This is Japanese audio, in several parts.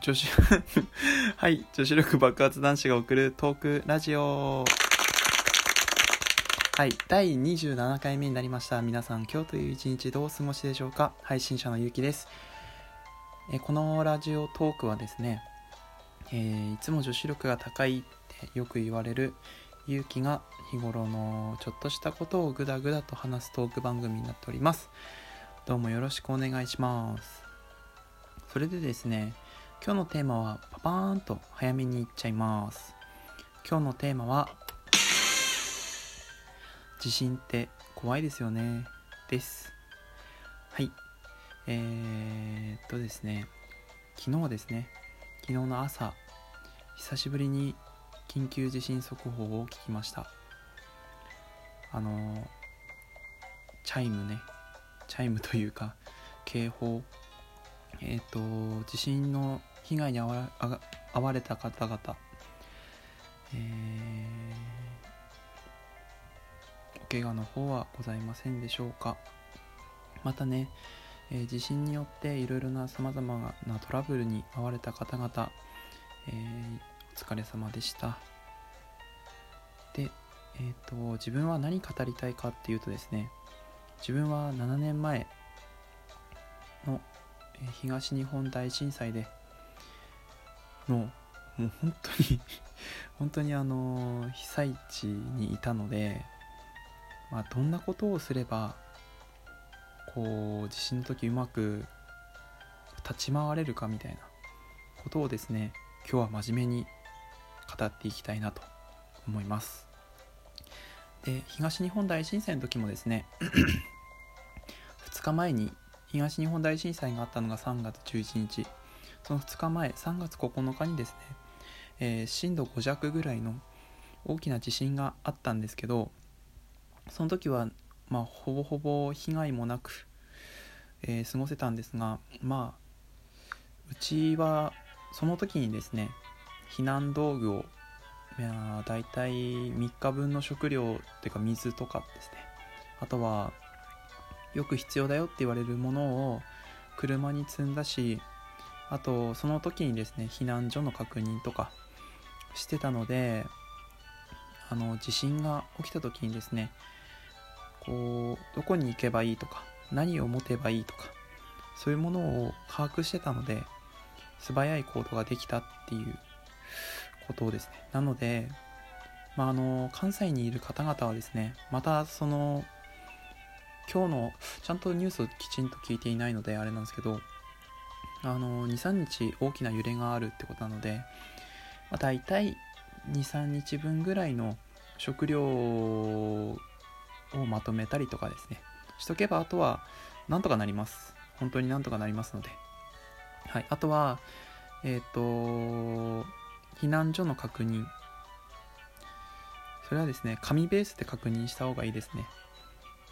女子 はい女子力爆発男子が送るトークラジオ。はい第27回目になりました。皆さん今日という一日どうお過ごしでしょうか？配信者のゆうきです。えこのラジオトークはですね、えー、いつも女子力が高いってよく言われる勇気が日頃のちょっとしたことをぐだぐだと話すトーク番組になっております。どうもよろしくお願いします。それでですね今日のテーマはパパーンと早めにいっちゃいます。今日のテーマは地震って怖いですよね。です。はい。えー、っとですね。昨日ですね。昨日の朝久しぶりに緊急地震速報を聞きました。あのチャイムね。チャイムというか警報。えっ、と地震の被害に遭わ遭われた方々、えー、お怪我の方はございませんでしょうか。またね、えー、地震によっていろいろなさまざまなトラブルに遭われた方々、えー、お疲れ様でした。で、えーと、自分は何語りたいかっていうとですね自分は7年前の東日本大震災でのもう本当に 本当にあの被災地にいたので、まあ、どんなことをすればこう地震の時うまく立ち回れるかみたいなことをですね今日は真面目に語っていきたいなと思います。で東日本大震災の時もですね 2日前に東日本大震災があったのが3月11日。その2日前3月9日にですね、えー、震度5弱ぐらいの大きな地震があったんですけどその時はまあほぼほぼ被害もなく、えー、過ごせたんですがまあうちはその時にですね避難道具をいや大体3日分の食料っていうか水とかですねあとはよく必要だよって言われるものを車に積んだしあとその時にですね避難所の確認とかしてたのであの地震が起きた時にですねこうどこに行けばいいとか何を持てばいいとかそういうものを把握してたので素早い行動ができたっていうことですね。なので、まあ、あの関西にいる方々はですねまたその今日のちゃんとニュースをきちんと聞いていないのであれなんですけどあの23日大きな揺れがあるってことなので、まあ、大体23日分ぐらいの食料をまとめたりとかですね。しとけばあとはなんとかなります。本当になんとかなりますので。はい。あとはえっ、ー、と避難所の確認。それはですね紙ベースで確認した方がいいですね。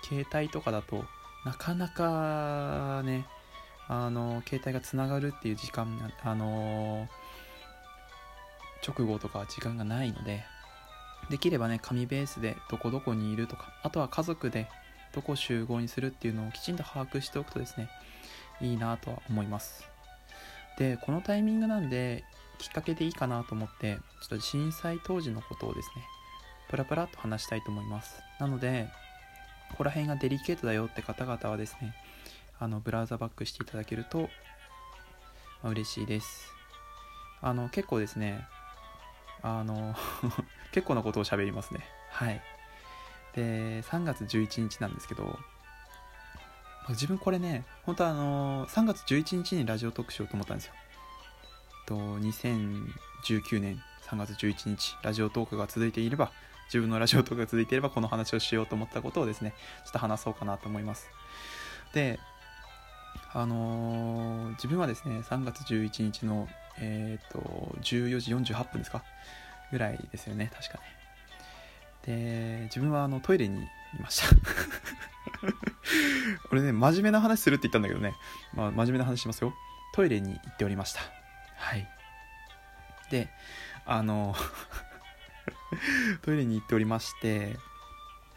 携帯とかだとなかなかねあの携帯がつながるっていう時間あの直後とかは時間がないのでできればね紙ベースでどこどこにいるとかあとは家族でどこ集合にするっていうのをきちんと把握しておくとですねいいなとは思います。でこのタイミングなんできっかけでいいかなと思ってちょっと震災当時のことをですねプラプラっと話したいと思います。なのでここら辺がデリケートだよって方々はですねあのブラウザバックしていただけると、嬉しいです。あの結構ですねあの 結構なことを喋りますね。はい。で3月11日なんですけど自分これね本当はあの3月11日にラジオトークしようと思ったんですよ。と2019年3月11日ラジオトークが続いていれば自分のラジオとかが続いていればこの話をしようと思ったことをですねちょっと話そうかなと思います。であのー、自分はですね3月11日のえっ、ー、と14時48分ですか？ぐらいですよね確かね。で自分はあのトイレにいました。俺ね真面目な話するって言ったんだけどね、まあ、真面目な話しますよ。トイレに行っておりました。はい。であの トイレに行っておりまして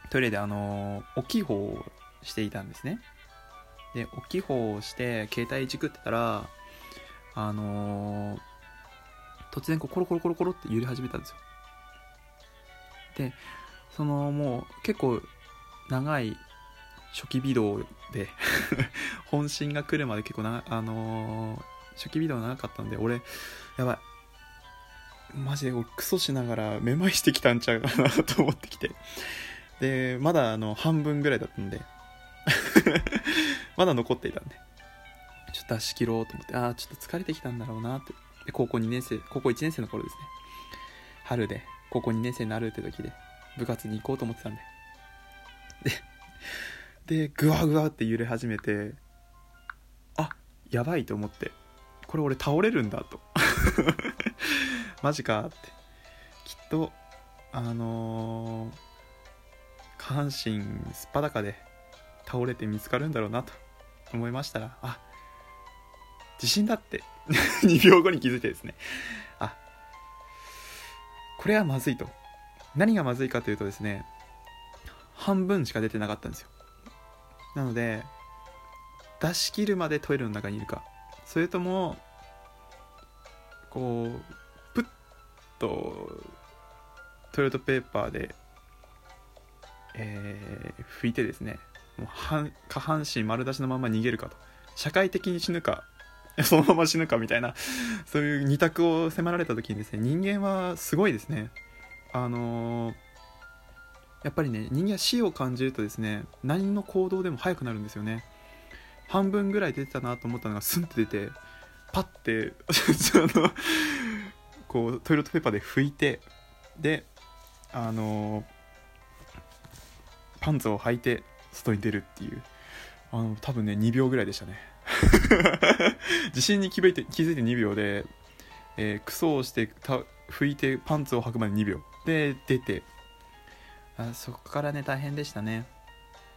トイレであの大きい方をしていたんですね。で大きい方をして携帯いじくってたらあのー、突然こうコロコロコロコロって揺れ始めたんですよ。でそのもう結構長い初期微動で 本心が来るまで結構なあのー、初期微動長かったんで俺やばい。マジで俺クソしながらめまいしてきたんちゃうかなと思ってきて。でまだあの半分ぐらいだったんで。まだ残っていたんで。ちょっと出し切ろうと思って。ああちょっと疲れてきたんだろうなって。で高校2年生高校1年生の頃ですね。春で高校2年生になるって時で部活に行こうと思ってたんで。ででグワグワって揺れ始めてあやばいと思って。これ俺倒れるんだと。マジかって。きっとあのー、下半身すっぱだかで倒れて見つかるんだろうなと。思いましたらあ地震だって。2秒後に気づいてですね。あこれはまずいと。何がまずいかというとですね半分しか出てなかったんですよ。なので出し切るまでトイレの中にいるか。それともこうプッとトイレットペーパーで、えー、拭いてですねもう下半身丸出しのまま逃げるかと。社会的に死ぬか そのまま死ぬかみたいな そういう二択を迫られた時にですね人間はすごいですね。あのー、やっぱりね人間は死を感じるとですね何の行動でも速くなるんですよね。半分ぐらい出てたなと思ったのがスンって出てパッて あのこうトイレットペーパーで拭いてであのー、パンツを履いて外に出るっていう。あの多分ね2秒ぐらいでしたね。地震に気づいて気づいて2秒で、えー、クソをしてた拭いてパンツを履くまで2秒。で出て。あそこからね大変でしたね、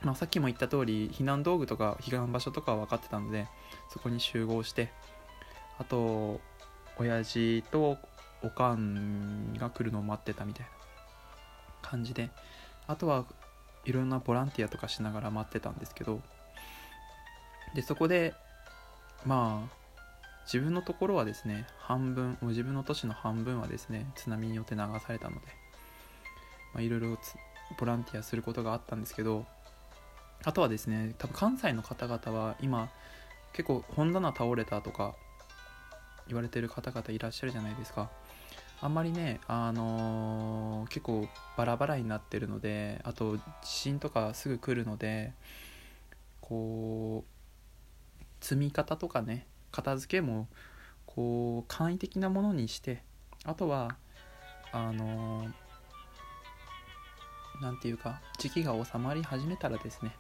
まあ、さっきも言った通り避難道具とか避難場所とかは分かってたのでそこに集合して。あと親父とおかんが来るのを待ってたみたいな感じで。あとはいろんなボランティアとかしながら待ってたんですけどでそこでまあ自分のところはですね半分もう自分の都市の半分はですね津波によって流されたのでいろいろボランティアすることがあったんですけどあとはですね多分関西の方々は今結構本棚倒れたとか言われてる方々いらっしゃるじゃないですか。あんまりね、あのー、結構バラバラになってるのであと地震とかすぐ来るのでこう積み方とかね片付けもこう簡易的なものにしてあとはあの何て言うか時期が収まり始めたらですね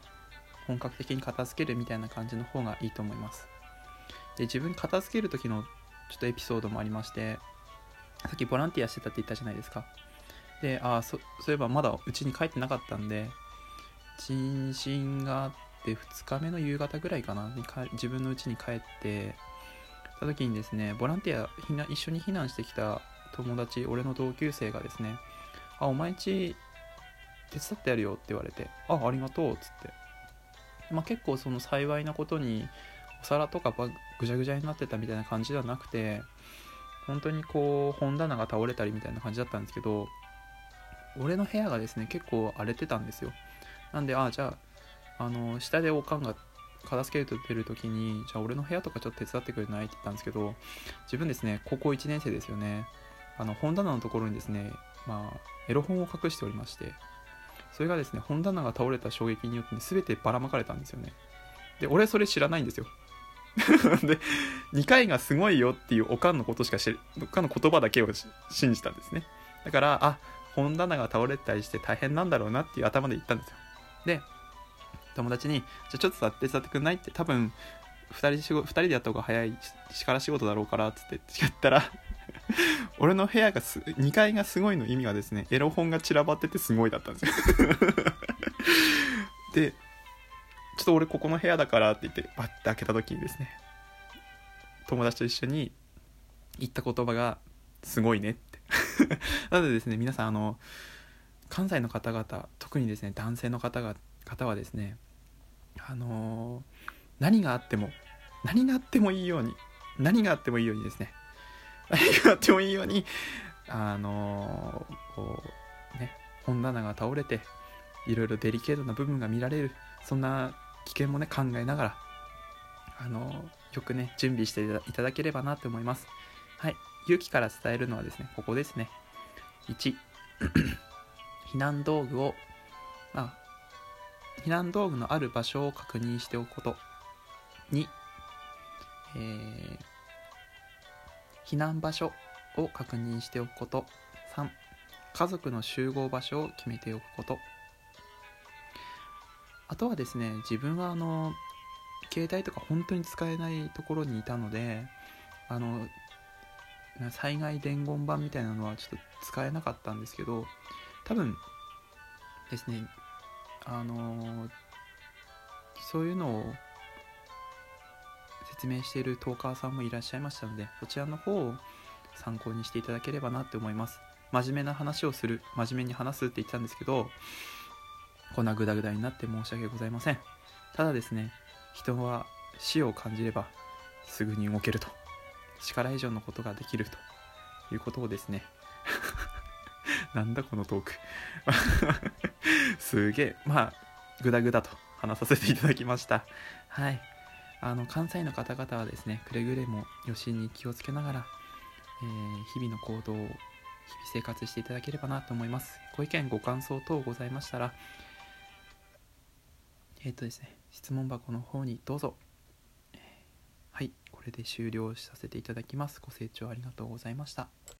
本格的に片付けるみたいな感じの方がいいと思います。で自分片付ける時のちょっとエピソードもありましてさっきボランティアしてたって言ったじゃないですか。であそそういえばまだうちに帰ってなかったんで地震があって2日目の夕方ぐらいかなにか自分の家に帰ってた時にですねボランティアひな一緒に避難してきた友達俺の同級生がですね「あお前んち手伝ってやるよ」って言われて「あありがとう」っつって、まあ、結構その幸いなことにお皿とかぐちゃぐちゃになってたみたいな感じではなくて本当にこう本棚が倒れたりみたいな感じだったんですけど俺の部屋がですね結構荒れてたんですよ。なんでああじゃああの下でおかんが片付けると出る時にじゃあ俺の部屋とかちょっと手伝ってくれない？って言ったんですけど自分ですね高校1年生ですよね。あの本棚のところにですねまあエロ本を隠しておりましてそれがですね本棚が倒れた衝撃によって、ね、全てばらまかれたんですよね。で俺それ知らないんですよ。で2回がすごいよっていうおかんのことしか知るおかんの言葉だけを信じたんですね。だからあ本棚が倒れたりして大変なんだろうなっていう頭で言ったんですよ。で友達に、じゃあちょっと手伝ってくんないって多分2人仕事2人でやった方が早い力仕事だろうからっつってやったら 俺の部屋がす2階がすごいの意味がですねエロ本が散らばっててすごいだったんですよ。でちょっと俺ここの部屋だからって言ってバッて開けた時にですね友達と一緒に言った言葉がすごいねって。なのでですね皆さんあの関西の方々特にですね男性の方が方はですねあのー、何があっても何があってもいいように何があってもいいようにですね 何があってもいいようにあのこうね本棚が倒れていろいろデリケートな部分が見られるそんな危険もね考えながらあのよくね準備していただければなと思います。はい。勇気から伝えるのはですねここですね。1 避難道具をあ避難道具のある場所を確認しておくこと。2、えー、避難場所を確認しておくこと。3家族の集合場所を決めておくこと。あとはですね自分はあの携帯とか本当に使えないところにいたのであの災害伝言板みたいなのはちょっと使えなかったんですけど多分ですねあのそういうのを説明しているトーカーさんもいらっしゃいましたのでそちらの方を参考にしていただければなって思います。真面目な話をする真面目に話すって言ってたんですけどこんなグダグダになって申し訳ございません。ただですね人は死を感じればすぐに動けると。力以上のことができると。いうことをですね なんだこのトーク。すげえまあグダグダと話させていただきました。はい。あの関西の方々はですねくれぐれも余震に気をつけながら、えー、日々の行動を日々生活していただければなと思います。ご意見ご感想等ございましたらえっ、ー、とですね質問箱の方にどうぞ。はいこれで終了させていただきます。ご清聴ありがとうございました。